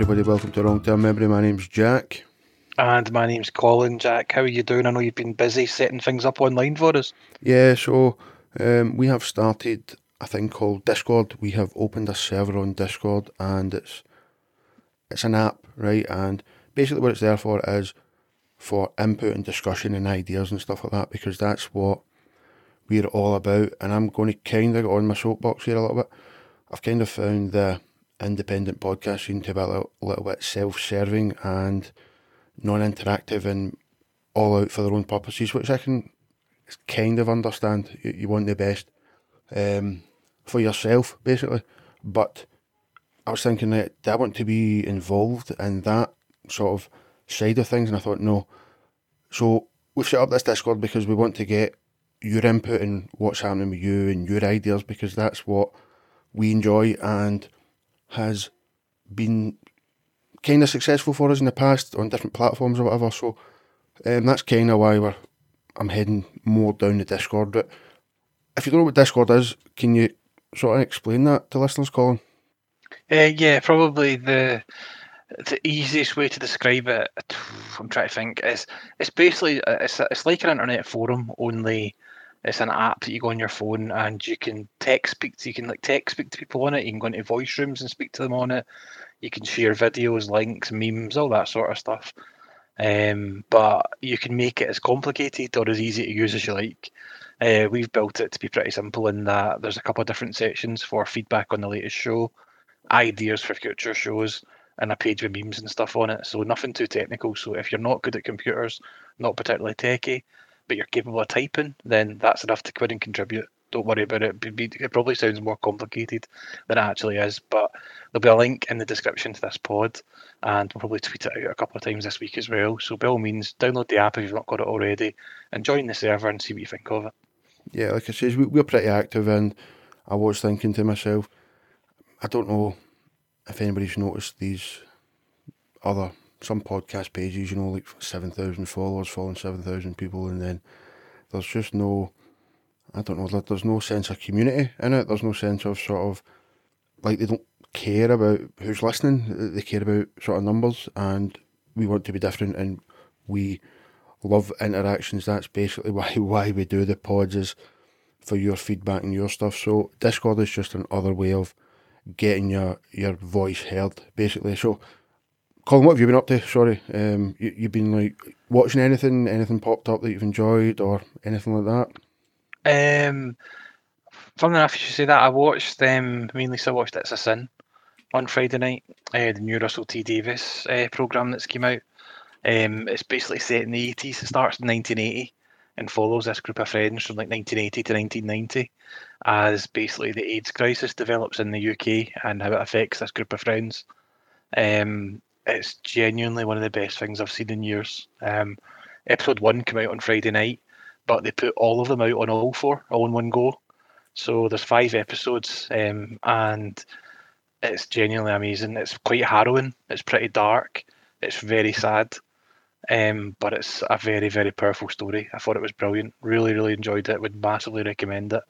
Everybody. Welcome to Wrong Term Memory. My name's Jack. And my name's Colin. Jack, how are you doing? I know you've been busy setting things up online for us. Yeah, so um, we have started a thing called Discord. We have opened a server on Discord, and it's it's an app, right? And basically, what it's there for is for input and discussion and ideas and stuff like that, because that's what we're all about. And I'm going to kind of get on my soapbox here a little bit. I've kind of found the independent podcast scene to be a little, little bit self-serving and non-interactive and all out for their own purposes, which I can kind of understand. You, you want the best um, for yourself, basically. But I was thinking that I want to be involved in that sort of side of things, and I thought no. So we've set up this Discord because we want to get your input and what's happening with you and your ideas because that's what we enjoy and has been kind of successful for us in the past on different platforms or whatever. So um, that's kind of why we're I'm heading more down the Discord route. If you don't know what Discord is, can you sort of explain that to listeners, Colin? Uh, yeah, probably the the easiest way to describe it. I'm trying to think. Is it's basically it's it's like an internet forum only it's an app that you go on your phone and you can text speak to, you can like text speak to people on it. You can go into voice rooms and speak to them on it. You can share videos, links, memes, all that sort of stuff. Um, but you can make it as complicated or as easy to use as you like. Uh, we've built it to be pretty simple in that there's a couple of different sections for feedback on the latest show, ideas for future shows, and a page with memes and stuff on it. So nothing too technical. So if you're not good at computers, not particularly techy, but you're capable of typing, then that's enough to quit and contribute. Don't worry about it. It probably sounds more complicated than it actually is, but there'll be a link in the description to this pod, and we'll probably tweet it out a couple of times this week as well. So by all means, download the app if you've not got it already, and join the server and see what you think of it. Yeah, like I said, we're pretty active, and I was thinking to myself, I don't know if anybody's noticed these other some podcast pages, you know, like 7,000 followers, following 7,000 people, and then there's just no, I don't know, there's no sense of community in it. There's no sense of sort of, like, they don't care about who's listening, they care about sort of numbers, and we want to be different, and we love interactions. That's basically why, why we do the pods, is for your feedback and your stuff. So, Discord is just another way of getting your, your voice heard, basically. So, Colin, what have you been up to? Sorry, um, you, you've been like watching anything? Anything popped up that you've enjoyed or anything like that? Um, funny enough, you should say that. I watched um, mainly so I watched It's a Sin on Friday night. Uh, the new Russell T Davies uh, program that's came out. Um, it's basically set in the 80s. It starts in 1980 and follows this group of friends from like 1980 to 1990 as basically the AIDS crisis develops in the UK and how it affects this group of friends. Um, it's genuinely one of the best things I've seen in years. Um, episode one came out on Friday night, but they put all of them out on all four, all in one go. So there's five episodes, um, and it's genuinely amazing. It's quite harrowing. It's pretty dark. It's very sad, um, but it's a very, very powerful story. I thought it was brilliant. Really, really enjoyed it. Would massively recommend it.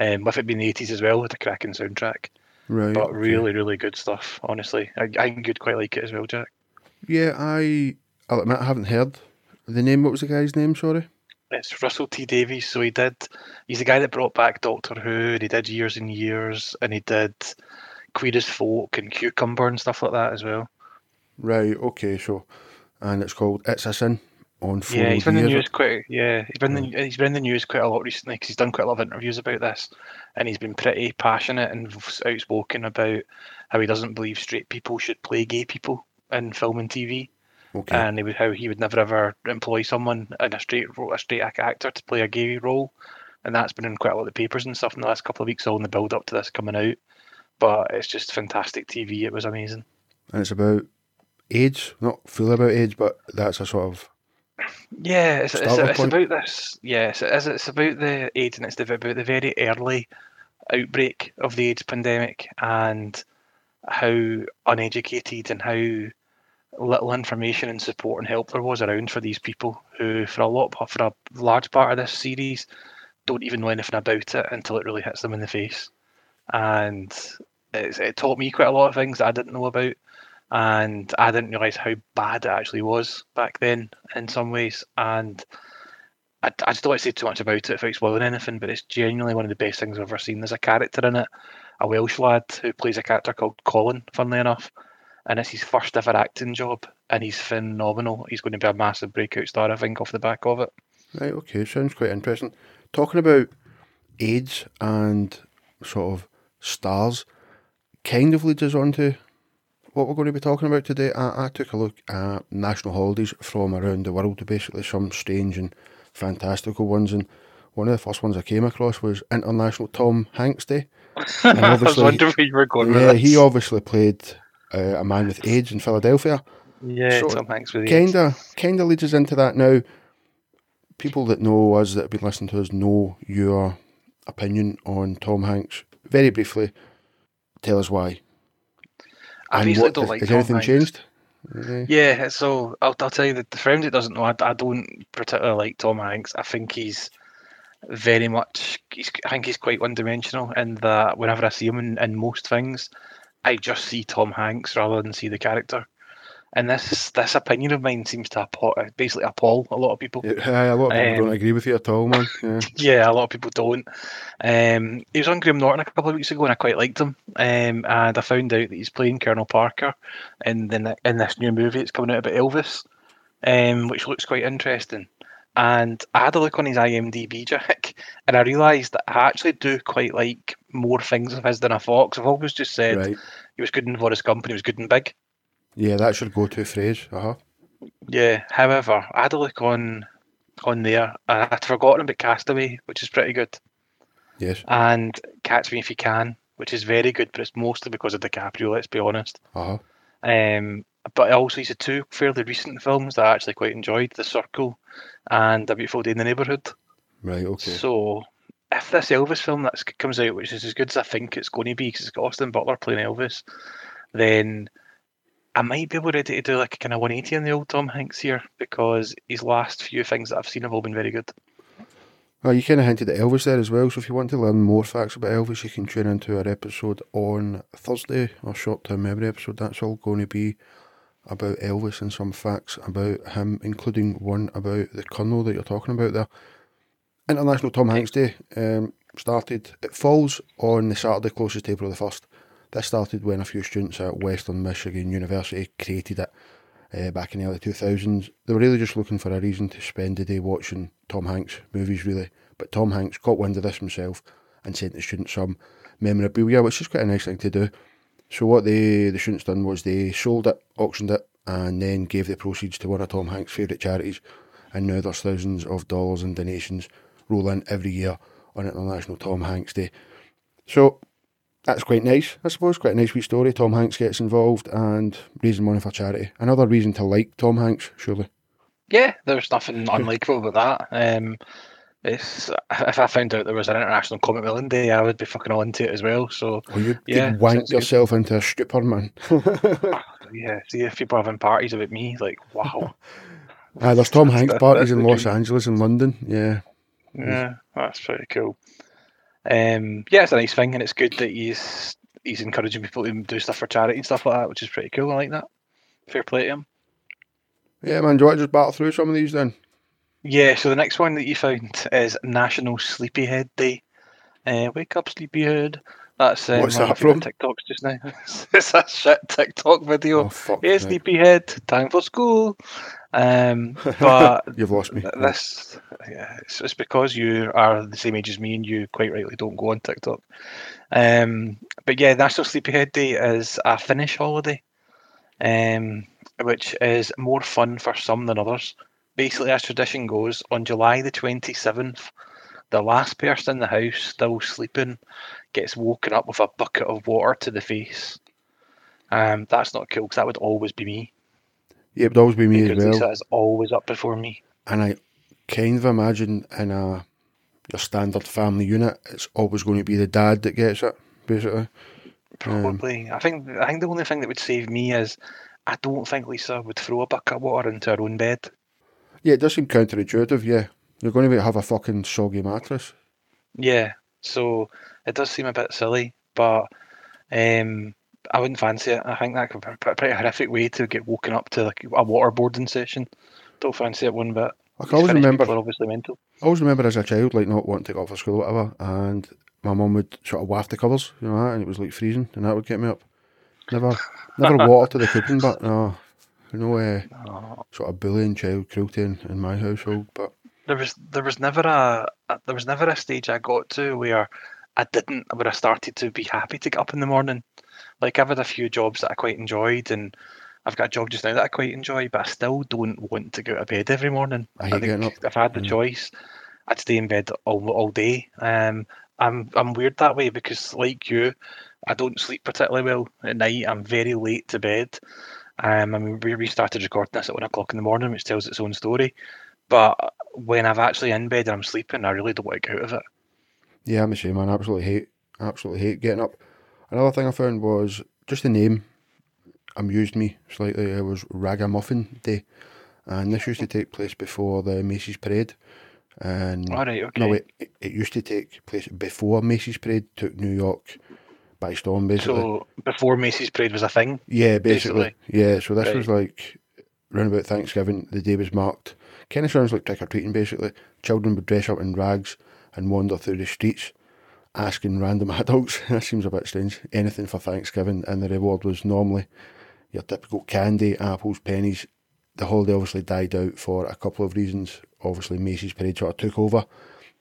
Um, with it being the 80s as well, with a cracking soundtrack. Right. But really, really good stuff. Honestly, I, I think you'd quite like it as well, Jack. Yeah, I. I'll admit I haven't heard the name. What was the guy's name? Sorry. It's Russell T Davies. So he did. He's the guy that brought back Doctor Who. And he did Years and Years, and he did Queer as Folk and Cucumber and stuff like that as well. Right. Okay. So, and it's called It's a Sin on Yeah, he's been in the news quite. Yeah, he's been in, he's been in the news quite a lot recently because he's done quite a lot of interviews about this, and he's been pretty passionate and outspoken about how he doesn't believe straight people should play gay people in film and TV. Okay. And he would, how he would never ever employ someone in a straight a straight actor to play a gay role, and that's been in quite a lot of the papers and stuff in the last couple of weeks, all in the build up to this coming out. But it's just fantastic TV. It was amazing. And it's about age, not full about age, but that's a sort of yeah, it's, it's, it's about this. Yes, it is. It's about the AIDS and it's about the very early outbreak of the AIDS pandemic and how uneducated and how little information and support and help there was around for these people who, for a lot, for a large part of this series, don't even know anything about it until it really hits them in the face. And it taught me quite a lot of things that I didn't know about and I didn't realise how bad it actually was back then in some ways. And I, I just don't want to say too much about it if spoiling anything, but it's genuinely one of the best things I've ever seen. There's a character in it, a Welsh lad who plays a character called Colin, funnily enough, and it's his first ever acting job, and he's phenomenal. He's going to be a massive breakout star, I think, off the back of it. Right, okay, sounds quite interesting. Talking about AIDS and sort of stars, kind of leads us on to what we're going to be talking about today. I, I took a look at national holidays from around the world, basically some strange and fantastical ones, and one of the first ones I came across was International Tom Hanks Day. And I was wondering where you were going yeah, he obviously played uh, a man with AIDS in Philadelphia. Yeah, so Tom Hanks with kinda, Kinda leads us into that now. People that know us, that have been listening to us, know your opinion on Tom Hanks. Very briefly, tell us why. I and basically what, don't like has Tom anything Hanks. changed? Yeah, so I'll, I'll tell you that the friend that doesn't know, I, I don't particularly like Tom Hanks. I think he's very much, he's, I think he's quite one dimensional in that whenever I see him in, in most things, I just see Tom Hanks rather than see the character and this this opinion of mine seems to appall, basically appall a lot of people. Yeah, a lot of people um, don't agree with you at all, man. Yeah. yeah, a lot of people don't. Um, he was on Graham Norton a couple of weeks ago, and I quite liked him. Um, and I found out that he's playing Colonel Parker in the, in this new movie. It's coming out about Elvis, um, which looks quite interesting. And I had a look on his IMDb, Jack, and I realised that I actually do quite like more things of his than I thought. I've always just said right. he was good in Forrest Gump and he was good in Big. Yeah, that's your go-to phrase. Uh huh. Yeah. However, I had a look on on there. and I'd forgotten about Castaway, which is pretty good. Yes. And Catch Me If You Can, which is very good, but it's mostly because of DiCaprio. Let's be honest. Uh huh. Um, but also he's had two fairly recent films that I actually quite enjoyed: The Circle and A Beautiful Day in the Neighborhood. Right. Okay. So if this Elvis film that comes out, which is as good as I think it's going to be, because it's got Austin Butler playing Elvis, then I might be able to do like a kind of 180 on the old Tom Hanks here because his last few things that I've seen have all been very good. Well, you kind of hinted at Elvis there as well, so if you want to learn more facts about Elvis, you can tune into our episode on Thursday, our short term memory episode. That's all going to be about Elvis and some facts about him, including one about the Colonel that you're talking about there. International Tom Hanks Day um, started, it falls on the Saturday closest to April the 1st. This started when a few students at Western Michigan University created it uh, back in the early 2000s. They were really just looking for a reason to spend the day watching Tom Hanks movies, really. But Tom Hanks got wind of this himself and sent the students some memorabilia, which is quite a nice thing to do. So what they the students done was they sold it, auctioned it, and then gave the proceeds to one of Tom Hanks' favourite charities. And now there's thousands of dollars in donations roll in every year on International Tom Hanks Day. So that's quite nice, I suppose. Quite a nice wee story. Tom Hanks gets involved and raising money for charity. Another reason to like Tom Hanks, surely. Yeah, there's nothing unlikable about that. Um, it's if I found out there was an international comic villain day, I would be fucking on into it as well. So well, you yeah, wank yourself good. into a stupor, man. yeah, see if people are having parties about me, like wow. Ah, there's Tom Hanks parties in Los Angeles and London. Yeah. Yeah, that's pretty cool. Um, yeah, it's a nice thing, and it's good that he's he's encouraging people to do stuff for charity and stuff like that, which is pretty cool. I like that. Fair play to him. Yeah, man. Do you want to just battle through some of these then? Yeah. So the next one that you found is National Sleepyhead Day. Uh, wake up, sleepyhead. That's um, What's that from? TikToks just now. it's a shit TikTok video. Oh, hey, sleepyhead, time for school. Um, but you've lost me. This, yeah, it's, it's, because you are the same age as me, and you quite rightly don't go on TikTok. Um, but yeah, National Sleepyhead Day is a Finnish holiday, um, which is more fun for some than others. Basically, as tradition goes, on July the twenty seventh, the last person in the house still sleeping gets woken up with a bucket of water to the face. Um, that's not cool because that would always be me. Yeah, it would always be me because as well. Lisa is always up before me. And I kind of imagine in a your standard family unit, it's always going to be the dad that gets it, basically. Probably. Um, I think I think the only thing that would save me is I don't think Lisa would throw a bucket of water into her own bed. Yeah, it does seem counterintuitive. Yeah, you're going to have a fucking soggy mattress. Yeah, so it does seem a bit silly, but um, I wouldn't fancy it. I think that could be a pretty horrific way to get woken up to like a waterboarding session. Don't fancy it one bit. I can always remember, obviously mental. I always remember as a child, like not wanting to go up for school or whatever, and my mum would sort of waft the covers, you know, and it was like freezing, and that would get me up. Never, never water to the cooking, but no, no uh, sort of bullying, child cruelty in, in my household. But there was there was never a, a there was never a stage I got to where I didn't where I started to be happy to get up in the morning. Like I've had a few jobs that I quite enjoyed, and I've got a job just now that I quite enjoy, but I still don't want to go to bed every morning. I hate getting up. if I had the Mm. choice, I'd stay in bed all all day. Um, I'm I'm weird that way because like you, I don't sleep particularly well at night. I'm very late to bed. Um, I mean, we restarted recording this at one o'clock in the morning, which tells its own story. But when I've actually in bed and I'm sleeping, I really don't want to get out of it. yeah, I'm the same, man. I absolutely hate, absolutely hate getting up. Another thing I found was just the name amused me slightly. It was Ragamuffin Day, and this used to take place before the Macy's Parade. And All right, okay. No, it, it used to take place before Macy's Parade took New York by storm, basically. So before Macy's Parade was a thing. yeah, basically. Yeah, so this Right. was like round about Thanksgiving, the day was marked. Kind of sounds like trick or treating, basically. Children would dress up in rags and wander through the streets asking random adults, that seems a bit strange, anything for Thanksgiving, and the reward was normally your typical candy, apples, pennies. The holiday obviously died out for a couple of reasons. Obviously, Macy's Parade sort of took over,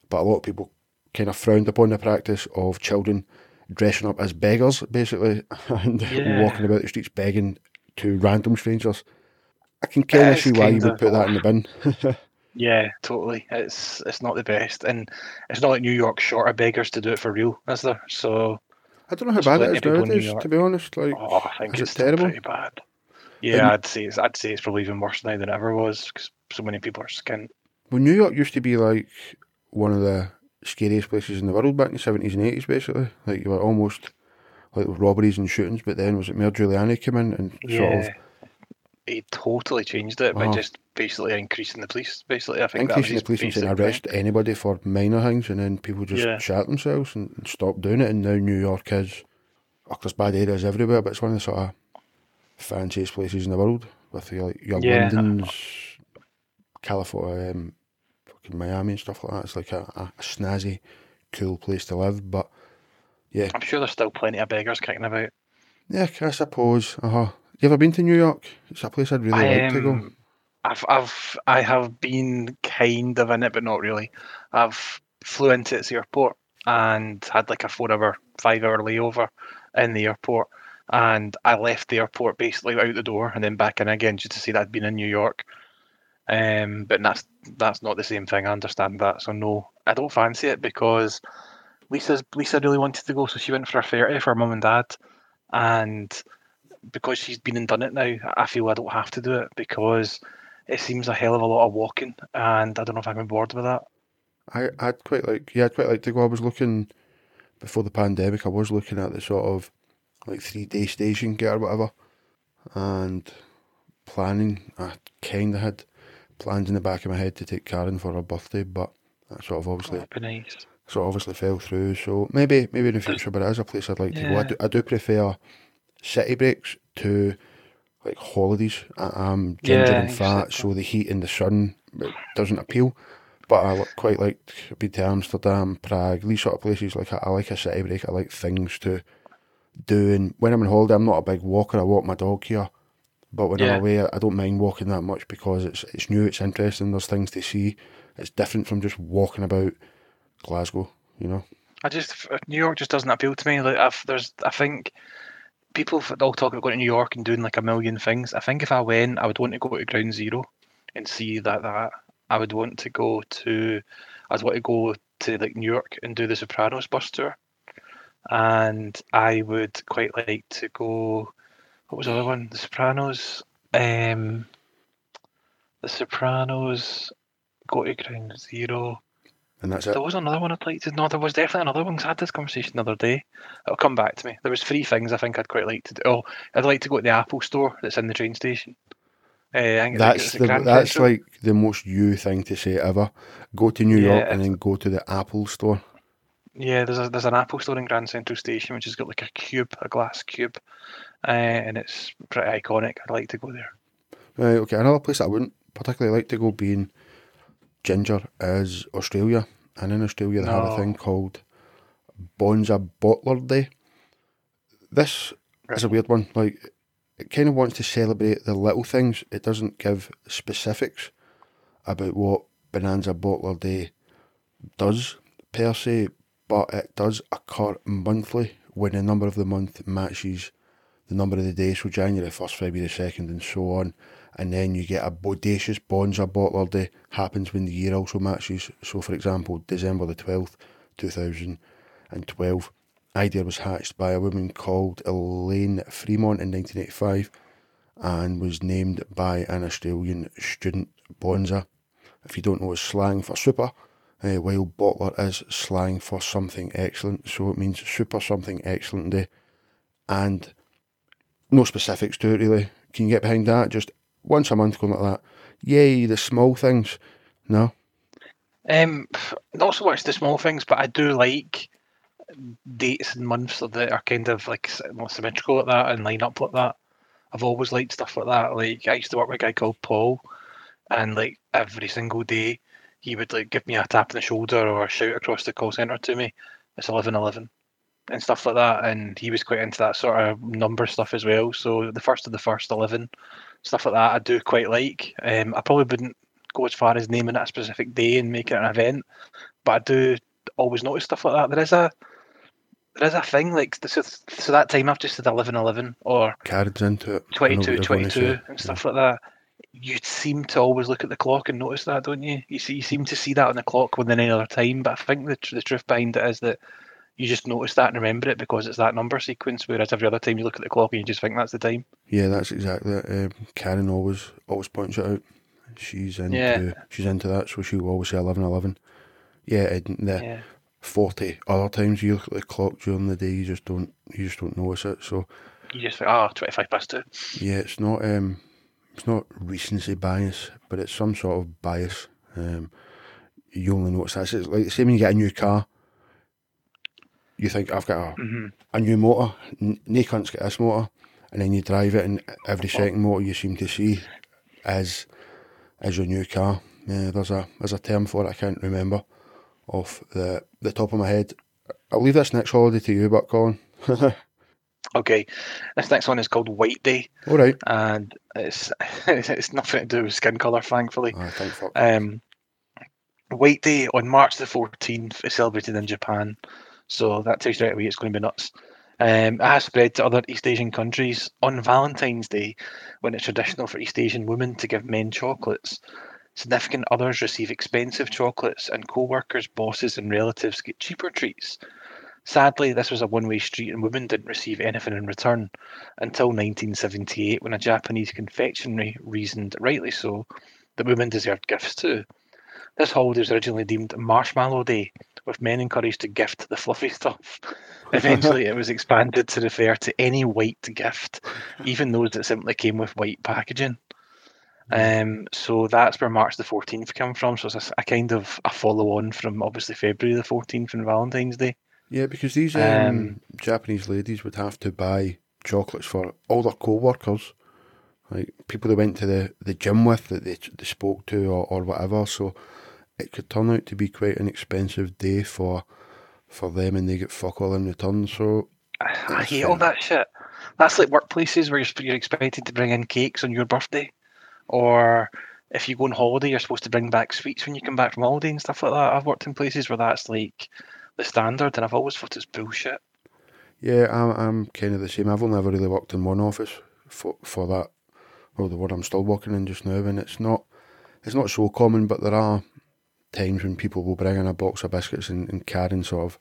but a lot of people kind of frowned upon the practice of children dressing up as beggars, basically, and Yeah. walking about the streets begging to random strangers. I can kind of see why you would put that in the bin. Yeah, totally. It's it's not the best, and it's not like New York short of beggars to do it for real, is there? So I don't know how bad it is nowadays, to be honest. Like, oh, I think it's terrible? pretty bad. Yeah, And- I'd say it's I'd say it's probably even worse now than it ever was because so many people are skint. Well, New York used to be like one of the scariest places in the world back in the seventies and eighties. Basically, like you were almost like robberies and shootings. But then was it Mayor Giuliani came in and sort of Yeah, he totally changed it by Uh-huh. just basically increasing the police. Basically, I think increasing the police and saying basic thing. arrest anybody for minor things, and then people just Yeah. shot themselves and, and stopped doing it. And now New York is, oh, there's bad areas everywhere, but it's one of the sort of fanciest places in the world with your like your Yeah. London's, California, um, fucking Miami and stuff like that. It's like a, a, a snazzy, cool place to live. But yeah, I'm sure there's still plenty of beggars kicking about. yeah, I suppose. Uh huh. You ever been to New York? It's a place I'd really like to go. Um, I've I've I have been kind of in it, but not really. I've flew into its airport and had like a four-hour, five-hour layover in the airport, and I left the airport basically out the door and then back in again just to see that I'd been in New York. Um, but that's that's not the same thing. I understand that, so no, I don't fancy it because Lisa's Lisa really wanted to go, so she went for a thirty for her mum and dad, and because she's been and done it now, I feel I don't have to do it because it seems a hell of a lot of walking, and I don't know if I'm bored with that. I, I'd quite like, yeah, I'd quite like to go. I was looking before the pandemic. I was looking at the sort of like three day station get or whatever, and planning. I kind of had plans in the back of my head to take Karen for her birthday, but that sort of obviously be nice. sort of obviously fell through. So maybe maybe in the future, but it is a place I'd like to go. I do, I do prefer city breaks to like holidays. I, I'm ginger Yeah, and fat, exactly. so the heat and the sun doesn't appeal. But I quite like been to Amsterdam, Prague, these sort of places. Like I, I like a city break. I like things to do. And when I'm on holiday, I'm not a big walker. I walk my dog here. But when Yeah. I'm away, I don't mind walking that much because it's it's new, it's interesting. There's things to see. It's different from just walking about Glasgow. You know. I just New York just doesn't appeal to me. Like I've, there's, I think people all talk about going to New York and doing like a million things. I think if I went, I would want to go to Ground Zero and see that. That I would want to go to. I'd want to go to like New York and do the Sopranos bus tour, and I would quite like to go. What was the other one? The Sopranos. Um, the Sopranos. Go to Ground Zero. And that's it. There was another one I'd like to. No, there was definitely another one. 'cause I had this conversation the other day. It'll come back to me. There was three things I think I'd quite like to do. Oh, I'd like to go to the Apple store that's in the train station. Uh, That's the, that's Central. like the most you thing to say ever. Go to New York and then go to the Apple store. Yeah, there's a, there's an Apple store in Grand Central Station which has got like a cube, a glass cube, uh, and it's pretty iconic. I'd like to go there. Right, okay. Another place I wouldn't particularly like to go being ginger is Australia. And in Australia, they have a thing called Bonza Bottler Day. This is a weird one. Like, it kind of wants to celebrate the little things. It doesn't give specifics about what Bonanza Bottler Day does per se, but it does occur monthly when the number of the month matches the number of the day. So January 1st, February 2nd, and so on. And then you get a bodacious Bonza Bottler Day happens when the year also matches. So, for example, December the 12th, 2012, idea was hatched by a woman called Elaine Fremont in 1985 and was named by an Australian student, Bonza. If you don't know, it's slang for super, uh, while bottler is slang for something excellent. So it means super something excellent day. And no specifics to it really. Can you get behind that? Just once a month going like that. Yay, the small things. No? Um, not so much the small things, but I do like dates and months that are kind of like more symmetrical like that and line up like that. I've always liked stuff like that. Like I used to work with a guy called Paul, and like every single day he would like give me a tap on the shoulder or shout across the call centre to me, "It's eleven eleven, and stuff like that. And he was quite into that sort of number stuff as well. So the first of the first eleven, stuff like that, I do quite like. Um, I probably wouldn't go as far as naming it a specific day and making it an event, but I do always notice stuff like that. There is a there is a thing like so, so that time I've just said eleven eleven or Cards into it. 22 what you're gonna 22 and stuff like that. You seem to always look at the clock and notice that, don't you? You see, you seem to see that on the clock more than any other time. But I think the tr- the truth behind it is that you just notice that and remember it because it's that number sequence. Whereas every other time you look at the clock and you just think that's the time. Yeah, that's exactly it. Um, Karen always always points it out. She's into Yeah. she's into that, so she'll always say eleven eleven. Yeah, and the Yeah. forty other times you look at the clock during the day, you just don't you just don't notice it. So You just think, ah, 25 past two. yeah, it's not um it's not recency bias, but it's some sort of bias. Um, you only notice that. It's like the same when you get a new car, you think I've got a, hmm a new motor. N- Nae cunt's got this motor, and then you drive it, and every second motor you seem to see is is your new car. Yeah, there's a there's a term for it. I can't remember off the the top of my head. I'll leave this next holiday to you, but Colin. Okay. This next one is called White Day, All right. and it's it's nothing to do with skin colour, thankfully. Think fuck. Um, White Day on March the 14th is celebrated in Japan, so that tells you right away it's going to be nuts. Um, it has spread to other East Asian countries on Valentine's Day, when it's traditional for East Asian women to give men chocolates. Significant others receive expensive chocolates, and co workers, bosses, and relatives get cheaper treats. Sadly, this was a one way street, and women didn't receive anything in return until 1978, when a Japanese confectionery reasoned, rightly so, that women deserved gifts too. This holiday was originally deemed Marshmallow Day, with men encouraged to gift the fluffy stuff. Eventually, it was expanded to refer to any white gift, even those that simply came with white packaging. Um, so that's where March the 14th came from. So it's a kind of a follow on from obviously February the 14th and Valentine's Day. Yeah, because these um, Um, Japanese ladies would have to buy chocolates for all their co-workers, like people they went to the, the gym with that they, they spoke to or, or whatever. So it could turn out to be quite an expensive day for for them, and they get fuck all in return. So I hate all that shit. That's like workplaces where you're, you're expected to bring in cakes on your birthday, or if you go on holiday, you're supposed to bring back sweets when you come back from holiday and stuff like that. I've worked in places where that's like the standard, and I've always thought it's bullshit. yeah, I'm I'm kind of the same. I've only ever really worked in one office for for that. Well, the one I'm still working in just now, and it's not it's not so common, but there are times when people will bring in a box of biscuits and, and Karen sort of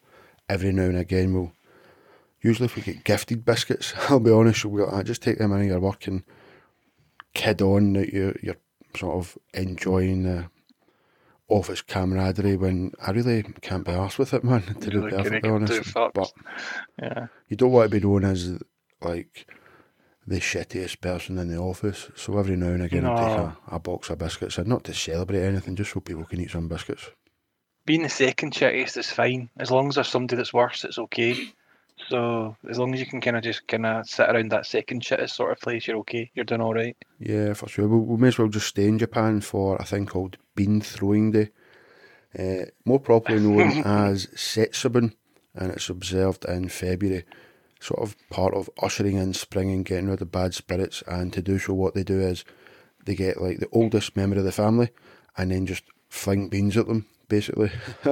every now and again will usually if we get gifted biscuits, I'll be honest, be like, "Ah, just take them into your work and kid on that you're, you're sort of enjoying the office camaraderie when I really can't be arsed with it, man, to be perfectly honest. But Yeah. you don't want to be known as like the shittiest person in the office. So every now and again, I'll take a, a box of biscuits, and not to celebrate anything, just so people can eat some biscuits. being the second shittiest is fine. As long as there's somebody that's worse, it's okay. So as long as you can kind of just kind of sit around that second shittest sort of place, you're okay. You're doing all right. Yeah, for sure. We, we may as well just stay in Japan for a thing called Bean Throwing Day, uh, more properly known as Setsubun, and it's observed in February. Sort of part of ushering in spring and getting rid of bad spirits. And to do so, what they do is they get like the oldest member of the family and then just fling beans at them, basically.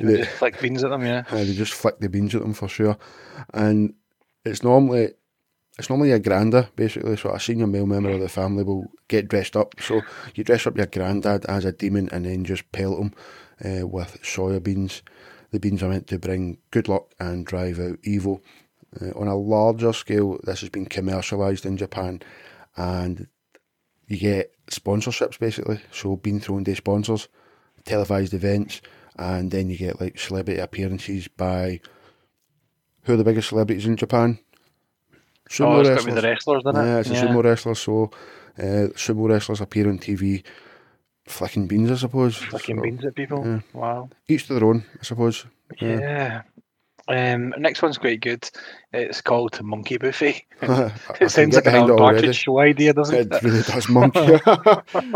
they just flick beans at them, yeah. Uh, they just flick the beans at them for sure. And it's normally it's normally a granda, basically. So a senior male member of the family will get dressed up. So you dress up your granddad as a demon and then just pelt him uh, with soya beans. The beans are meant to bring good luck and drive out evil. Uh, on a larger scale, this has been commercialised in Japan and you get sponsorships basically. So bean throwing day sponsors, televised events, and then you get like celebrity appearances by who are the biggest celebrities in Japan? Sumo oh, it's wrestlers. got to be the wrestlers, isn't it? Yeah, it's a sumo wrestler. So uh, sumo wrestlers appear on TV, flicking beans, I suppose. Flicking so, beans at people. Yeah. Wow. Each to their own, I suppose. Yeah. yeah. Um, next one's quite good. It's called Monkey Buffet. it sounds like an old show idea, doesn't it? It really does, monkey.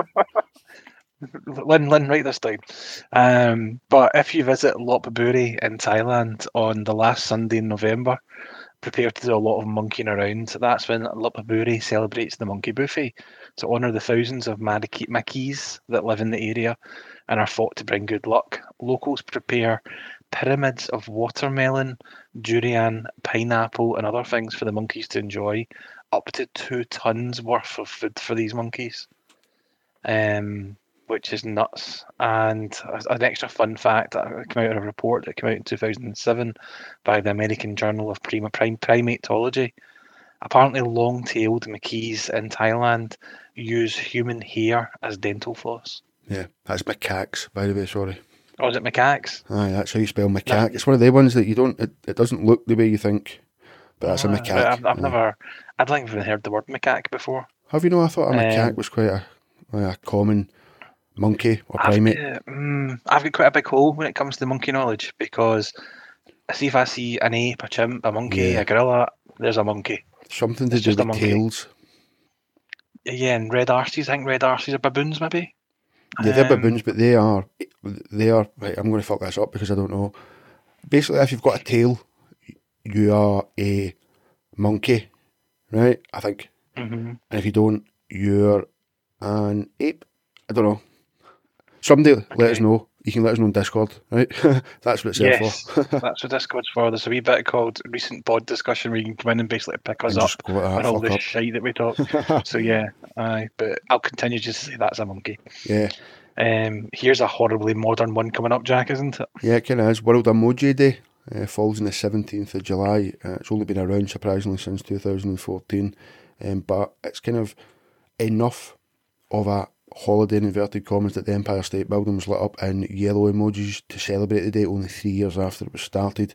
Lynn, Lynn, write this down. Um, but if you visit Lopburi in Thailand on the last Sunday in November, prepare to do a lot of monkeying around. That's when Lopburi celebrates the Monkey Buffet to honour the thousands of Maki's that live in the area and are thought to bring good luck. Locals prepare pyramids of watermelon, durian, pineapple, and other things for the monkeys to enjoy. Up to two tons worth of food for these monkeys, um, which is nuts. And an extra fun fact that came out in a report that came out in 2007 by the American Journal of Prima Prime Primatology. Apparently, long-tailed Mackeys in Thailand use human hair as dental floss. Yeah, that's macaques, by the way. Sorry. Oh, is it macaques? Aye, that's how you spell macaque. No. It's one of the ones that you don't. It, it doesn't look the way you think, but that's a ah, macaque. I've, I've never. I'd like even heard the word macaque before. Have you know? I thought a macaque um, was quite a, a common monkey or primate. I've, um, I've got quite a big hole when it comes to monkey knowledge because I see if I see an ape, a chimp, a monkey, yeah. a gorilla, there's a monkey. Something to it's do with tails. Yeah, and red arses. I think red arses are baboons, maybe. They're um, baboons, but they are they are right. I'm going to fuck this up because I don't know. Basically, if you've got a tail, you are a monkey, right? I think. Mm-hmm. And if you don't, you're an ape. I don't know. Somebody okay. let us know. You can let us know on Discord, right? that's what it's yes, there for. that's what Discord's for. There's a wee bit called recent pod discussion where you can come in and basically pick us and up and all the shit that we talk. so yeah, aye. But I'll continue just to say that's a monkey. Yeah. Um, here's a horribly modern one coming up, Jack, isn't it? Yeah, it kind of is. World Emoji Day uh, falls on the 17th of July. Uh, it's only been around, surprisingly, since 2014. Um, but it's kind of enough of a holiday in inverted commas that the Empire State Building was lit up in yellow emojis to celebrate the day only three years after it was started.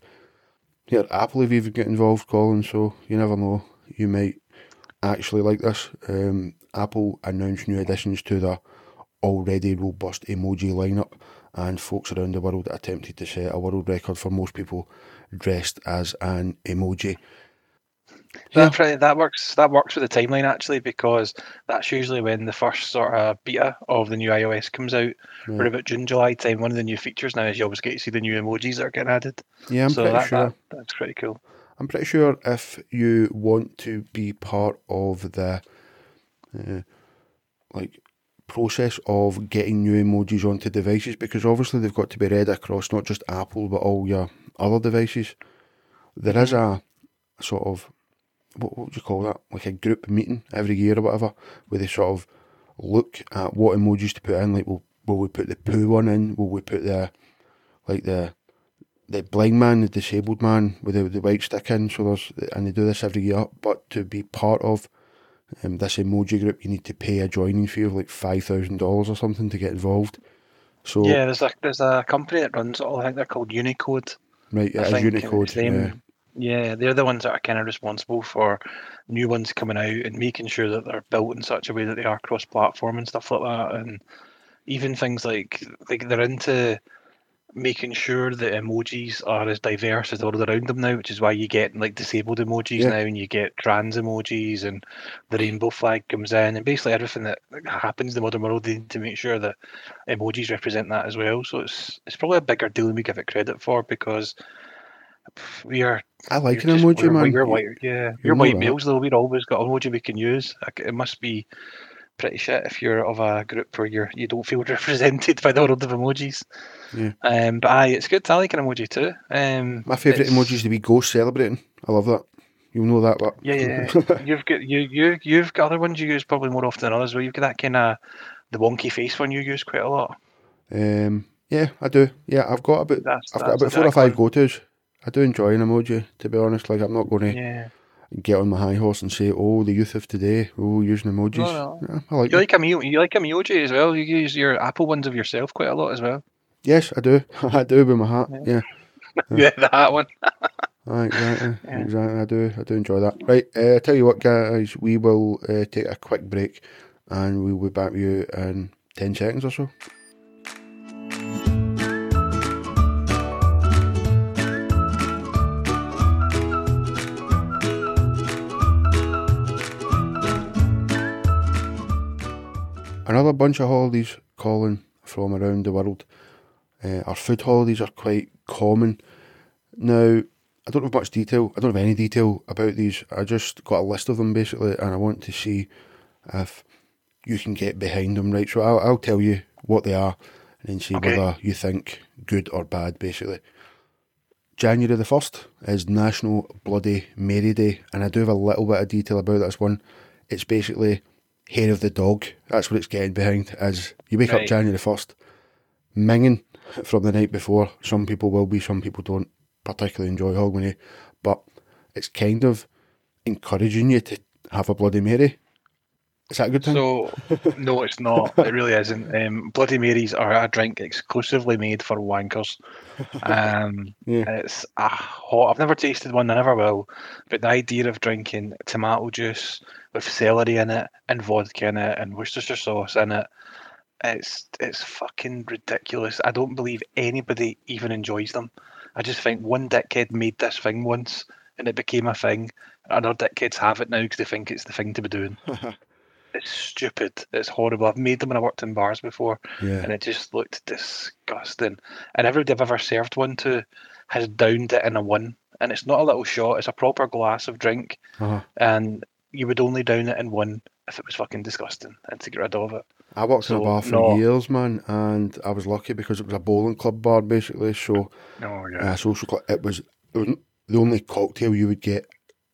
Here, Apple have even got involved, Colin, so you never know. You might actually like this. Um, Apple announced new additions to the already robust emoji lineup, and folks around the world attempted to set a world record for most people dressed as an emoji. Yeah. That that works. That works with the timeline actually, because that's usually when the first sort of beta of the new iOS comes out. Right. about June, July time. One of the new features now is you always get to see the new emojis that are getting added. Yeah, I'm so pretty that, sure. That, that's pretty cool. I'm pretty sure if you want to be part of the uh, like process of getting new emojis onto devices, because obviously they've got to be read across not just Apple but all your other devices. There is a sort of what, what would you call that? Like a group meeting every year or whatever, where they sort of look at what emojis to put in. Like, will will we put the poo one in? Will we put the like the the blind man, the disabled man with the, the white stick in? So there's and they do this every year. But to be part of um, this emoji group, you need to pay a joining fee of like five thousand dollars or something to get involved. So yeah, there's a there's a company that runs it all. I think they're called Unicode. Right, yeah, Unicode. Yeah. Yeah, they're the ones that are kind of responsible for new ones coming out and making sure that they're built in such a way that they are cross-platform and stuff like that. And even things like like they're into making sure that emojis are as diverse as the world around them now, which is why you get like disabled emojis Yeah. now, and you get trans emojis, and the rainbow flag comes in, and basically everything that happens in the modern world, they need to make sure that emojis represent that as well. So it's it's probably a bigger deal than we give it credit for because we are I like an emoji, we're, man. We're You- white, yeah, you you're know white males though. We've always got emoji we can use. It must be pretty shit if you're of a group where you're you don't feel represented by the world of emojis. Yeah. Um, but aye, it's good. I like an emoji too. Um, My favourite emoji is to be ghost celebrating. I love that. You'll know that, but Yeah, yeah. you've got you you you've got other ones you use probably more often than others. Where you've got that kind of the wonky face one you use quite a lot. um, yeah, I do. Yeah, I've got about That's I've got about four or five go tos. I do enjoy an emoji, to be honest. Like I'm not going to Yeah, get on my high horse and say, "Oh, the youth of today, oh, using emojis." No, Yeah, I like. you them. like a you like emoji as well. You use your Apple ones of yourself quite a lot as well. Yes, I do. I do with my hat. Yeah. Yeah, the hat one. Aye, exactly, Yeah. exactly. I do, I do enjoy that. Right, uh, I tell you what, guys, we will uh, take a quick break, and we'll be back with you in ten seconds or so. Another bunch of holidays calling from around the world. Uh, our food holidays are quite common. Now, I don't have much detail. I don't have any detail about these. I just got a list of them basically, and I want to see if you can get behind them, right? So I'll, I'll tell you what they are, and then see Okay. whether you think good or bad, basically. January the 1st is National Bloody Mary Day, and I do have a little bit of detail about this one. It's basically hair of the dog. That's what it's getting behind. As you wake up January 1st, minging from the night before. Some people will be, some people don't particularly enjoy Hogmanay, but it's kind of encouraging you to have a Bloody Mary. Is that a good thing? So no, it's not. It really isn't. Um, Bloody Marys are a drink exclusively made for wankers. Um, Yeah. It's a hot. I've never tasted one. I never will. But the idea of drinking tomato juice with celery in it and vodka in it and Worcestershire sauce in it, it's it's fucking ridiculous. I don't believe anybody even enjoys them. I just think one dickhead made this thing once and it became a thing. And other dickheads have it now because they think it's the thing to be doing. It's stupid. It's horrible. I've made them when I worked in bars before, yeah. and it just looked disgusting. And everybody I've ever served one to has downed it in a one, and it's not a little shot. It's a proper glass of drink, Uh-huh. and you would only down it in one if it was fucking disgusting and to get rid of it. I worked in a bar for no. years, man, and I was lucky because it was a bowling club bar, basically. So, Oh uh, social club, it was, it was the only cocktail you would get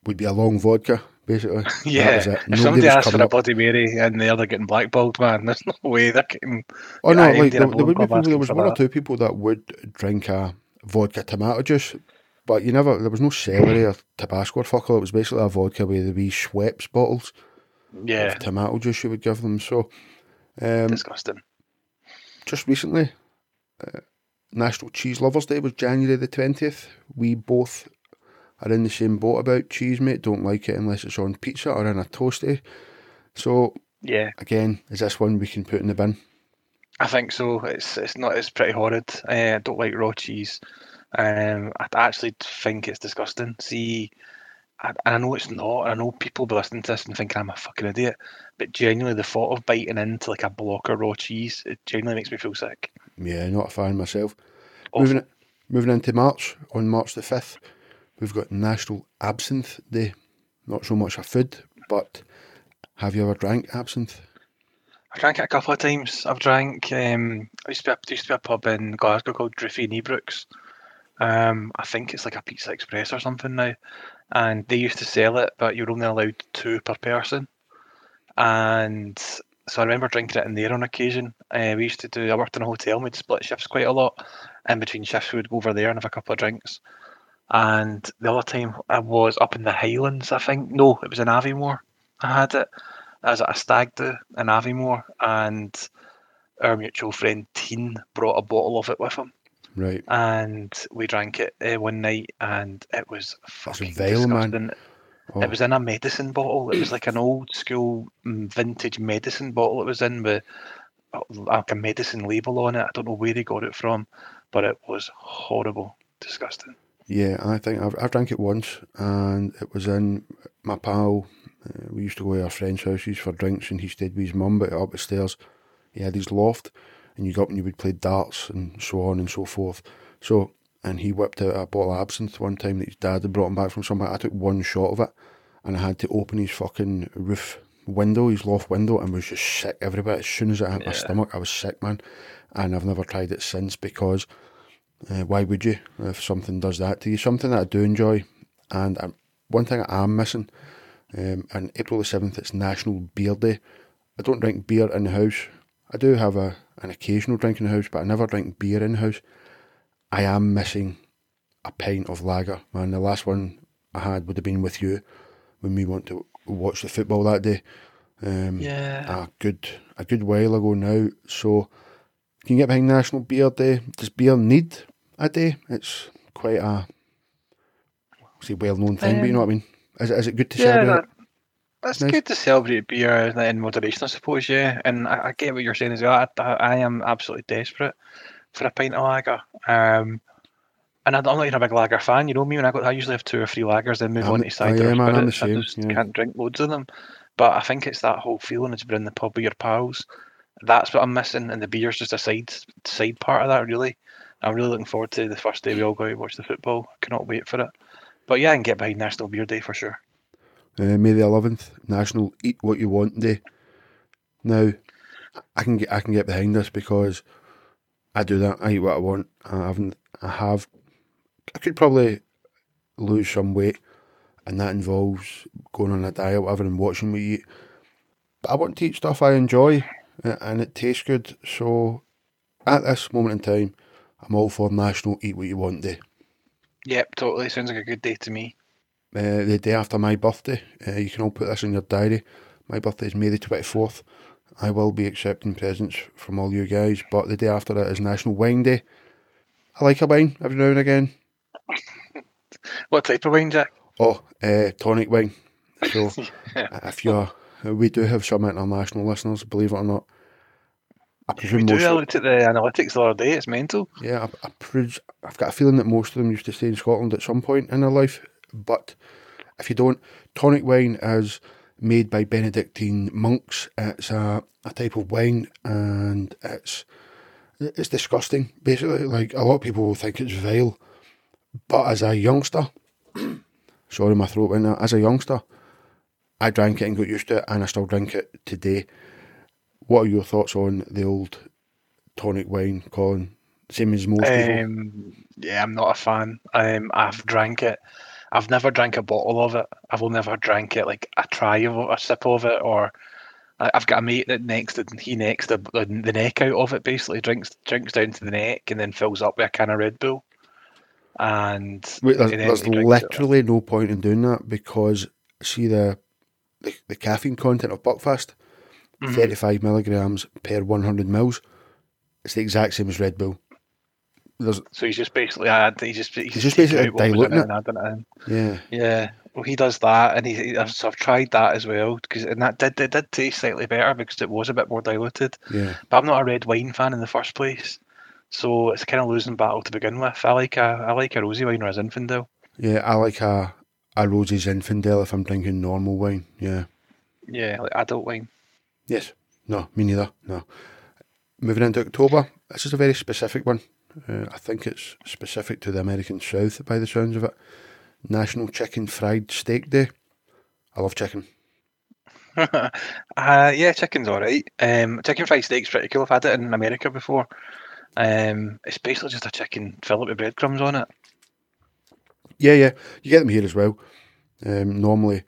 would be a long vodka, basically. Yeah. If somebody asks for coming a up- Bloody Mary and the other getting blackballed, man, there's no way they're getting. Oh no, like there, there would be people. There was one or two people that would drink a vodka tomato juice, but you never. There was no celery or Tabasco or fuck all. It was basically a vodka with the wee Schweppes bottles Yeah, of tomato juice you would give them. So, um, disgusting. just recently, uh, National Cheese Lovers Day was January the twentieth. We both are in the same boat about cheese, mate. Don't like it unless it's on pizza or in a toasty. So Yeah. again, is this one we can put in the bin? I think so. It's it's not. It's pretty horrid. Uh, I don't like raw cheese. Um, I actually think it's disgusting. See, I, I know it's not. I know people be listening to this and thinking I'm a fucking idiot. But genuinely, the thought of biting into like a block of raw cheese, it genuinely makes me feel sick. Yeah, not a fan myself. Awful. Moving moving into March, on March the fifth, we've got National Absinthe Day. Not so much a food, but have you ever drank absinthe? I've drank it a couple of times. I've drank. Um, I used to be a, used to be a pub in Glasgow called Driffy Niebrooks. Um, I think it's like a Pizza Express or something now, and they used to sell it, but you're only allowed two per person. And so I remember drinking it in there on occasion. Uh, we used to do. I worked in a hotel. We'd split shifts quite a lot. In between shifts, we would go over there and have a couple of drinks. And the other time I was up in the Highlands. I think no, it was in Aviemore. I had it. I was at a stag do in Aviemore, and our mutual friend Teen brought a bottle of it with him, Right. and we drank it uh, one night, and it was fucking man. disgusting. Oh, It was in a medicine bottle. It was like an old school mm, vintage medicine bottle. It was in with uh, like a medicine label on it. I don't know where they got it from, but it was horrible, disgusting. Yeah, I think I've, I've drank it once, and it was in my pal. Uh, we used to go to our friends' houses for drinks, and he stayed with his mum, but up the stairs, he had his loft, and you got up and you would play darts and so on and so forth. So, and he whipped out a bottle of absinthe one time that his dad had brought him back from somewhere. I took one shot of it, and I had to open his fucking roof window, his loft window, and was just sick every bit. As soon as it hit yeah. my stomach, I was sick, man. And I've never tried it since because uh, why would you if something does that to you? Something that I do enjoy, and um, one thing I am missing. Um, on April the seventh, it's National Beer Day. I don't drink beer in the house. I do have a an occasional drink in the house, but I never drink beer in the house. I am missing a pint of lager, man. The last one I had would have been with you when we went to watch the football that day. Um, yeah. A good a good while ago now. So can you get behind National Beer Day? Does beer need a day? It's quite a say well known thing, um, but you know what I mean. Is it, is it good to yeah, celebrate? That, that's nice. good to celebrate beer in moderation, I suppose. Yeah, and I, I get what you're saying as well. I, I, am absolutely desperate for a pint of lager. Um, and I'm not even a big lager fan. You know me when I got, I usually have two or three lagers, then move I'm, on to cider. I, am, the same, I just yeah. can't drink loads of them. But I think it's that whole feeling of being in the pub with your pals. That's what I'm missing, and the beer's just a side side part of that. Really, I'm really looking forward to the first day we all go to watch the football. Cannot wait for it. But yeah, I can get behind National Beer Day for sure. Uh, May the 11th, National Eat What You Want Day. Now, I can get I can get behind this because I do that. I eat what I want. I haven't. I have. I could probably lose some weight, and that involves going on a diet, whatever, and watching me eat. But I want to eat stuff I enjoy, and it tastes good. So, at this moment in time, I'm all for National Eat What You Want Day. Yep, totally. Sounds like a good day to me. Uh, the day after my birthday, uh, you can all put this in your diary. My birthday is May the 24th. I will be accepting presents from all you guys, but the day after that is National Wine Day. I like a wine every now and again. what type of wine, Jack? Oh, uh, tonic wine. So yeah. if you're, we do have some international listeners, believe it or not. I presume we do. I looked at the analytics the other day. It's mental. Yeah, I, I pres- I've got a feeling that most of them used to stay in Scotland at some point in their life. But if you don't, tonic wine is made by Benedictine monks. It's a, a type of wine, and it's it's disgusting. Basically, like a lot of people will think it's vile, but as a youngster, sorry, my throat went out. As a youngster, I drank it and got used to it, and I still drink it today. What are your thoughts on the old tonic wine, Colin? Same as most um, people. Yeah, I'm not a fan. Um, I've drank it. I've never drank a bottle of it. I've only ever drank it like a try of a sip of it, or I've got a mate that next he next the, the neck out of it basically drinks drinks down to the neck and then fills up with a can of Red Bull. And Wait, there's, there's literally no point in doing that because see the the, the caffeine content of Buckfast mm-hmm. 35 milligrams per 100 mils. It's the exact same as Red Bull. There's, so he's just basically add, he just he's, he's just basically diluting it. it yeah, yeah. Well, he does that, and he, so I've tried that as well because and that did it did taste slightly better because it was a bit more diluted. Yeah, but I'm not a red wine fan in the first place, so it's kind of losing battle to begin with. I like a I like a rosy wine or a Zinfandel. Yeah, I like a a rosy Zinfandel if I'm drinking normal wine. Yeah, yeah, like adult wine. Yes. No, me neither. No. Moving into October, this is a very specific one. Uh, I think it's specific to the American South by the sounds of it. National Chicken Fried Steak Day. I love chicken. uh, yeah, chicken's alright. Um, chicken fried steak's pretty cool. I've had it in America before. Um, it's basically just a chicken fillet with breadcrumbs on it. Yeah, yeah. You get them here as well. Um, normally,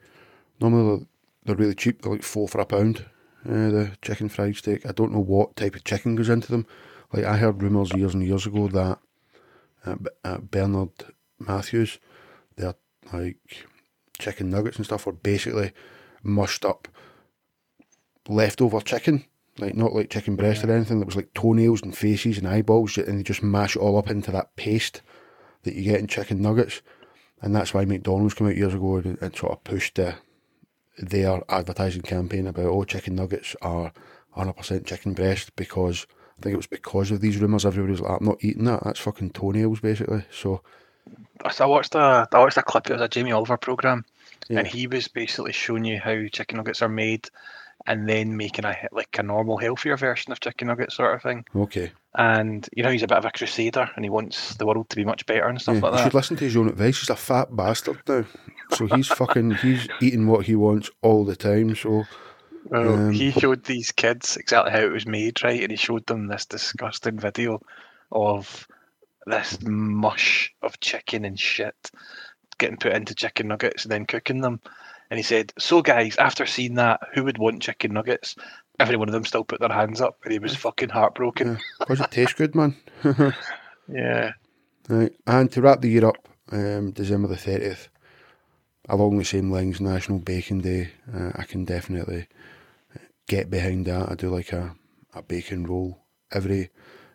normally they're really cheap. They're like four for a pound uh, the chicken fried steak. I don't know what type of chicken goes into them. Like I heard rumours years and years ago that uh, uh, Bernard Matthews, their like chicken nuggets and stuff were basically mushed up leftover chicken, like not like chicken breast yeah. or anything. That was like toenails and faces and eyeballs, and they just mash it all up into that paste that you get in chicken nuggets. And that's why McDonald's came out years ago and, and sort of pushed the their advertising campaign about oh chicken nuggets are 100% chicken breast because I think it was because of these rumours. Everybody was like, "I'm not eating that. That's fucking toenails, basically." So I watched a I watched a clip. It was a Jamie Oliver program, Yeah. and he was basically showing you how chicken nuggets are made, and then making a like a normal, healthier version of chicken nuggets, sort of thing. okay, And you know, he's a bit of a crusader, and he wants the world to be much better and stuff yeah, like you that. should listen to his own advice. He's a fat bastard now, so he's fucking he's eating what he wants all the time. So Well, Um, he showed these kids exactly how it was made, right? And he showed them this disgusting video of this mush of chicken and shit getting put into chicken nuggets and then cooking them. And he said, So, guys, after seeing that, who would want chicken nuggets? Every one of them still put their hands up, and he was fucking heartbroken. because it tastes good, man. Yeah. Right, and to wrap the year up, um, December the thirtieth, along the same lines, National Bacon Day. Uh, I can definitely get behind that. I do like a, a bacon roll every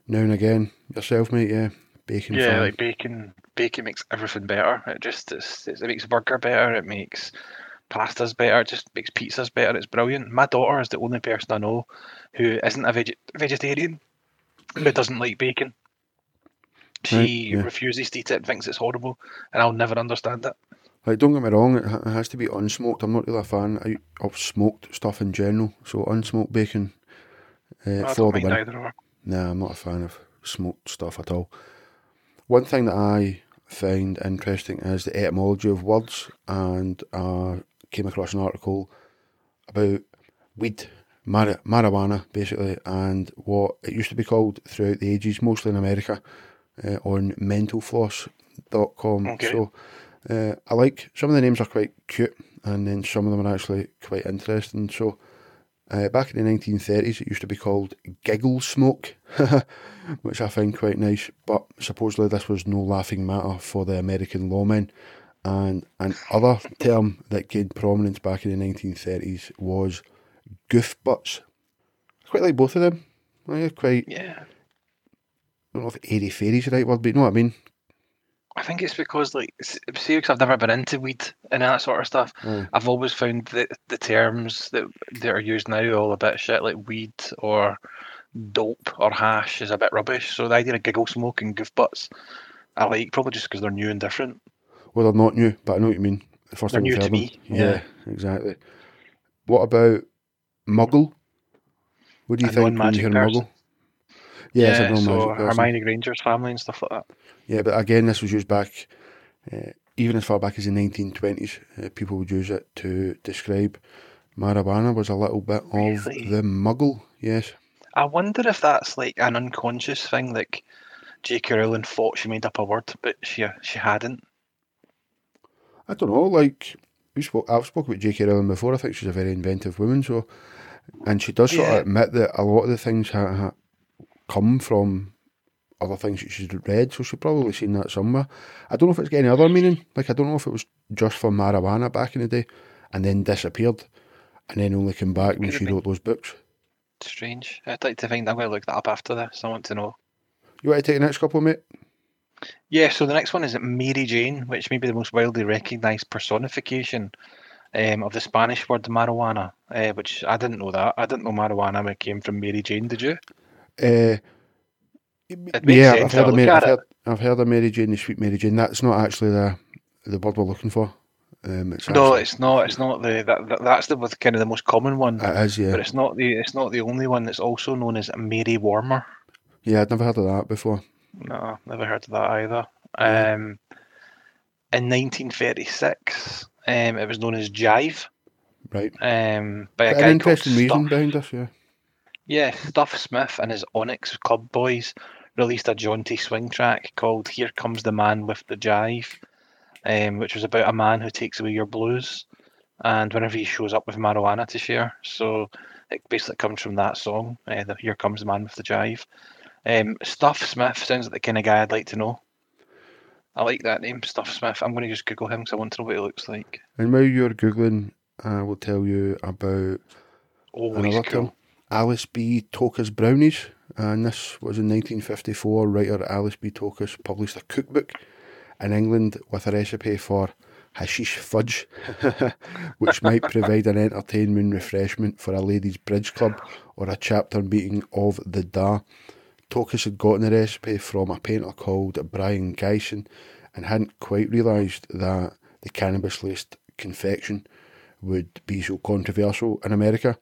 now and again. Yourself, mate, yeah, bacon. Yeah, like bacon. Bacon makes everything better. It just it's, it's, it makes burger better. It makes pastas better. It just makes pizzas better. It's brilliant. My daughter is the only person I know who isn't a veg- vegetarian who doesn't like bacon. She yeah. refuses to eat it and thinks it's horrible, and I'll never understand it. Like, don't get me wrong, it, has to be unsmoked. I'm not really a fan of smoked stuff in general, so unsmoked bacon uh, I for don't the win. Nah, I'm not a fan of smoked stuff at all. One thing that I find interesting is the etymology of words, and uh, came across an article about weed, mari- marijuana, basically, and what it used to be called throughout the ages, mostly in America, uh, on mentalfloss.com. Okay. So uh, I like some of the names are quite cute, and then some of them are actually quite interesting. So uh, back in the 1930s, it used to be called giggle smoke, which I find quite nice. But supposedly, this was no laughing matter for the American lawmen. And another term that gained prominence back in the 1930s was goof butts. I quite like both of them. I quite, Yeah, I don't know if airy fairy's the right word, but you know what I mean? I think it's because like see, because I've never been into weed and that sort of stuff. Aye. I've always found that the terms that that are used now all a bit shit, like weed or dope or hash, is a bit rubbish. So the idea of giggle smoke and goof butts, I like probably just because they're new and different. Well, they're not new, but I know what you mean. The first They're time new to me, Yeah, yeah. exactly. What about muggle? What do you A think when you hear person. muggle? Yeah, non so. Hermione Granger's family and stuff like that. Yeah, but again, this was used back, uh, even as far back as the 1920s. Uh, people would use it to describe marijuana was a little bit of Really? the muggle. Yes. I wonder if that's like an unconscious thing, like J.K. Rowling thought she made up a word, but she she hadn't. I don't know. Like we spoke, I've spoken about J.K. Rowling before. I think she's a very inventive woman. So, and she does sort Yeah. of admit that a lot of the things ha- ha- come from other things that she's read. So she's probably seen that somewhere. I don't know if it's got any other meaning. Like I don't know if it was just for marijuana back in the day, and then disappeared, and then only came back when she wrote those books. Strange. I'd like to find. I'm going to look that up after this. I want to know. You want to take the next couple, mate? Yeah. So the next one is Mary Jane, which may be the most widely recognised personification um, of the Spanish word marijuana. Uh, which I didn't know that. I didn't know marijuana came from Mary Jane. Did you? Uh, yeah, I've heard, of Mary, I've, heard, I've heard of Mary Jane, the sweet Mary Jane. That's not actually the the word we're looking for. Um, it's No, actually, it's not. It's not the that, that that's the with kind of the most common one. it is, yeah. But it's not the it's not the only one. It's also known as Mary Warner. Yeah, I'd never heard of that before. No, never heard of that either. Um, in 1936, um, it was known as Jive. Right. Um, by a An guy called interesting reason Stuff. behind this, yeah. Yeah, Stuff Smith and his Onyx Club Boys released a jaunty swing track called "Here Comes the Man with the Jive," um, which was about a man who takes away your blues, and whenever he shows up with marijuana to share. So it basically comes from that song. Uh, the "Here Comes the Man with the Jive." Um, Stuff Smith sounds like the kind of guy I'd like to know. I like that name, Stuff Smith. I'm going to just Google him because I want to know what he looks like. And while you're Googling, I will tell you about Always another cool. Alice B. Toklas Brownies. And this was in 1954. Writer Alice B. Toklas published a cookbook in England with a recipe for hashish fudge, which might provide an entertainment refreshment for a ladies' bridge club or a chapter meeting of the Da. Toklas had gotten the recipe from a painter called Brion Gysin and hadn't quite realised that the cannabis laced confection would be so controversial in America.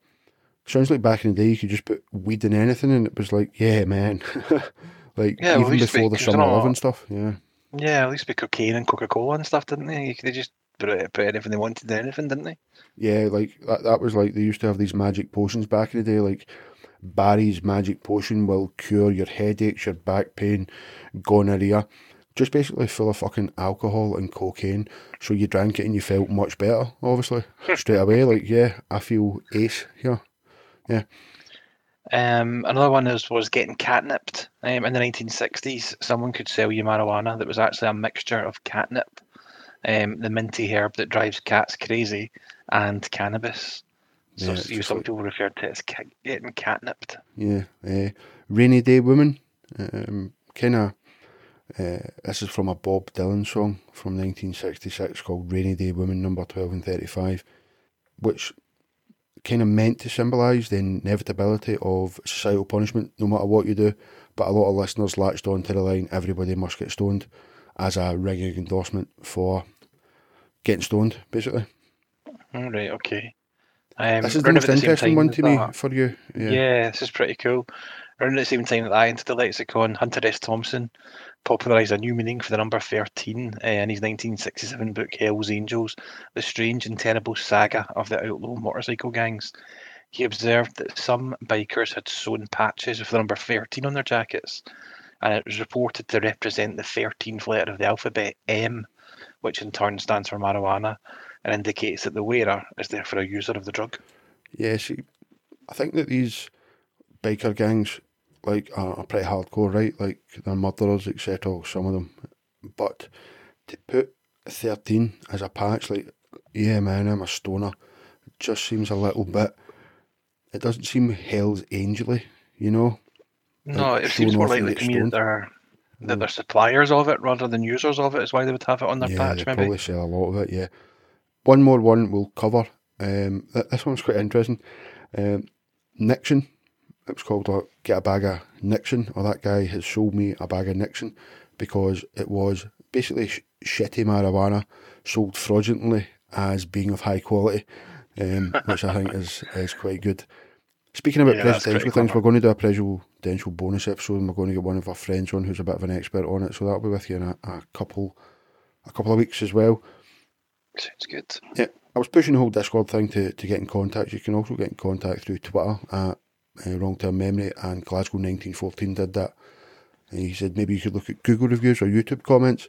Sounds like back in the day you could just put weed in anything and it was like, yeah, man. like Yeah, even to before be- the summer love and stuff. Yeah. Yeah, at least be cocaine and Coca Cola and stuff, didn't they? They just put, put anything they wanted in anything, didn't they? Yeah, like that, that was like they used to have these magic potions back in the day, like Barry's magic potion will cure your headaches, your back pain, gonorrhea. Just basically full of fucking alcohol and cocaine. So you drank it and you felt much better, obviously. Straight away, like, yeah, I feel ace here. Yeah. Um, another one is, was getting catnipped. Um, in the 1960s, someone could sell you marijuana that was actually a mixture of catnip, um, the minty herb that drives cats crazy, and cannabis. So Yeah, you, just some people refer to it as getting catnipped. Yeah. Uh, Rainy Day Woman. Um, kind of. Uh, this is from a Bob Dylan song from 1966 called Rainy Day Woman, number 12 and 35, which kind of meant to symbolise the inevitability of societal punishment no matter what you do. But a lot of listeners latched on to the line, everybody must get stoned, as a ringing endorsement for getting stoned, basically. All right, okay. Um, this is the most interesting one to me that- for you. Yeah. Yeah. this is pretty cool. Around the same time that I entered the lexicon, Hunter S. Thompson popularised a new meaning for the number 13 uh, in his 1967 book Hell's Angels, The Strange and Terrible Saga of the Outlaw Motorcycle Gangs. He observed that some bikers had sewn patches with the number 13 on their jackets, and it was reported to represent the 13th letter of the alphabet M, which in turn stands for marijuana and indicates that the wearer is therefore a user of the drug. Yeah, see, I think that these biker gangs, like, are, are pretty hardcore, right? Like, they're murderers, etc., some of them. But to put 13 as a patch, like, yeah, man, I'm a stoner, it just seems a little bit, it doesn't seem Hell's Angely, you know? No, like, it seems more likely to me that they're that Mm. they're suppliers of it rather than users of it. Is why they would have it on their yeah, patch, they maybe. probably sell a lot of it, yeah. One more one we'll cover. Um, this one's quite interesting. Um, Nixon. It was called uh, Get a Bag of Nixon, or that guy has sold me a bag of Nixon because it was basically sh- shitty marijuana sold fraudulently as being of high quality, um, which I think is, is quite good. Speaking about Yeah, presidential things, we're going to do a presidential bonus episode, and we're going to get one of our friends on who's a bit of an expert on it. So that'll be with you in a, a couple, a couple of weeks as well. Sounds good. Yeah, I was pushing the whole Discord thing to, to get in contact. You can also get in contact through Twitter at uh, Wrong Term Memory, and Glasgow 1914 did that. And he said maybe you could look at Google reviews or YouTube comments.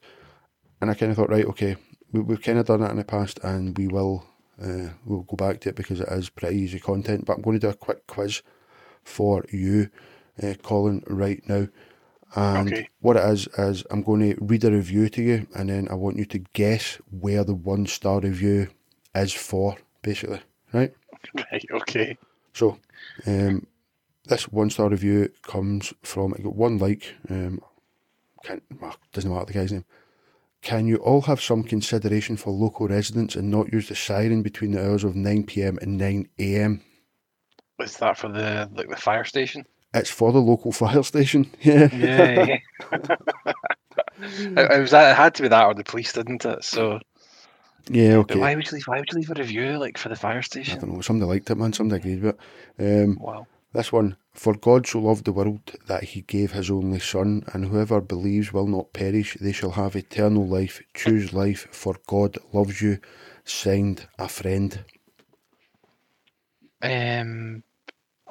And I kind of thought, right, okay, we, we've kind of done that in the past, and we will uh, we'll go back to it because it is pretty easy content. But I'm going to do a quick quiz for you, uh, Colin, right now. And Okay. what it is is I'm going to read a review to you, and then I want you to guess where the one star review is for, basically, right? Right. Okay. So, um, this one star review comes from it got one like. Um, can't well, doesn't matter the guy's name. Can you all have some consideration for local residents and not use the siren between the hours of nine pm and nine am? Is that for the like the fire station? It's for the local fire station. Yeah. Yeah. it, it was that. It had to be that or the police, didn't it? So, yeah. but Okay. why would you leave? Why would you leave a review like for the fire station? I don't know. Somebody liked it, man. Somebody agreed with it. Um, Wow. This one, for God so loved the world that he gave his only Son, and whoever believes will not perish, they shall have eternal life. Choose life, for God loves you. Signed, a friend. Um,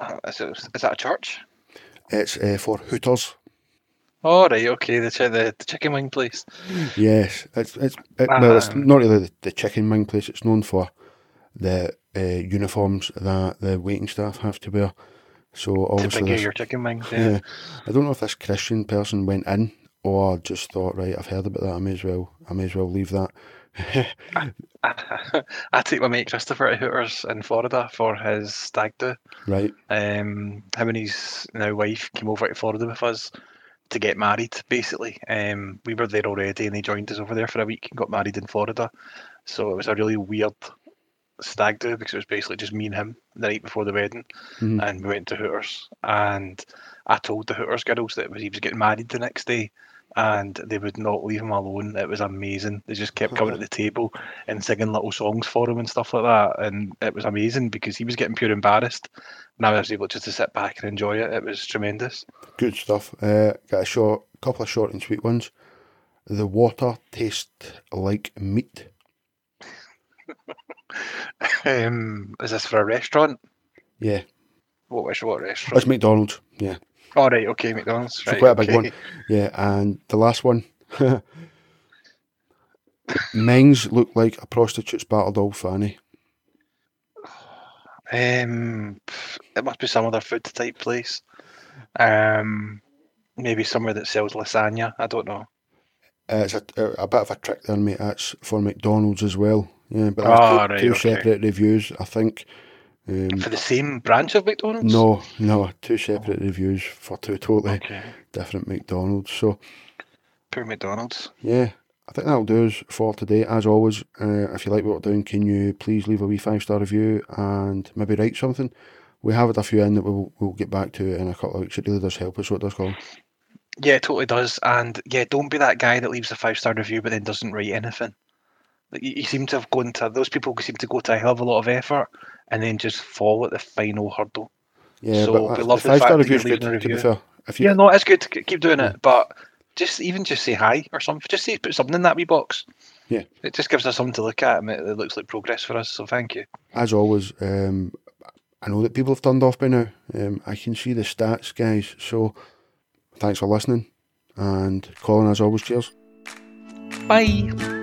uh, is, it, is that a church? It's uh, for Hooters. Oh right. Okay. The chi- the, the chicken wing place. Yes, it's it's it, well, it's Um, not really the, the chicken wing place. It's known for the uh, uniforms that the waiting staff have to wear. So obviously, this, your chicken wings. Yeah. yeah, I don't know if this Christian person went in or just thought, right, I've heard about that. I may as well, I may as well leave that. I take my mate Christopher to Hooters in Florida for his stag do. right. Um, him and his now wife came over to Florida with us to get married. Basically, um, we were there already, and they joined us over there for a week and got married in Florida. So it was a really weird stag do because it was basically just me and him the night before the wedding, Mhm. and we went to Hooters. And I told the Hooters girls that he was getting married the next day, and they would not leave him alone. It was amazing. They just kept coming to the table and singing little songs for him and stuff like that, and it was amazing because he was getting pure embarrassed, and I was able just to sit back and enjoy it. It was tremendous. Good stuff. Uh, got a short, couple of short and sweet ones. The water tastes like meat. Um, is this for a restaurant? Yeah, What what restaurant? that's McDonald's. Yeah, All right, okay, McDonald's. So Right, quite a big okay. one. yeah, and the last one. Mines look like a prostitute's battered old fanny. Um, it must be some other food type place. Um, maybe somewhere that sells lasagna. I don't know. Uh, it's a, a bit of a trick there, mate. That's for McDonald's as well. Yeah, but that's Ah, two, right, two okay. separate reviews, I think. Um, For the same branch of McDonald's. no, no, two separate reviews for two totally Okay. different McDonald's. So, Poor McDonald's. yeah, I think that'll do us for today. As always, uh, if you like what we're doing, can you please leave a wee five star review and maybe write something? We have had a few in that we'll, we'll get back to in a couple of weeks. It really does help us, what it does, Colin. Yeah, it totally does. And yeah, don't be that guy that leaves a five star review but then doesn't write anything. You, seem to have gone to those people seem to go to a hell of a lot of effort and then just fall at the final hurdle. Yeah, So, but we that's- love the fact that you're leaving a review. fair. If you, Yeah, no, it's good. to keep doing it, but just even just say hi or something. Just say put something in that wee box. Yeah. it just gives us something to look at, and it, it looks like progress for us. So thank you. as always, um, I know that people have turned off by now. Um, I can see the stats, guys. So thanks for listening. And Colin, as always, cheers. Bye.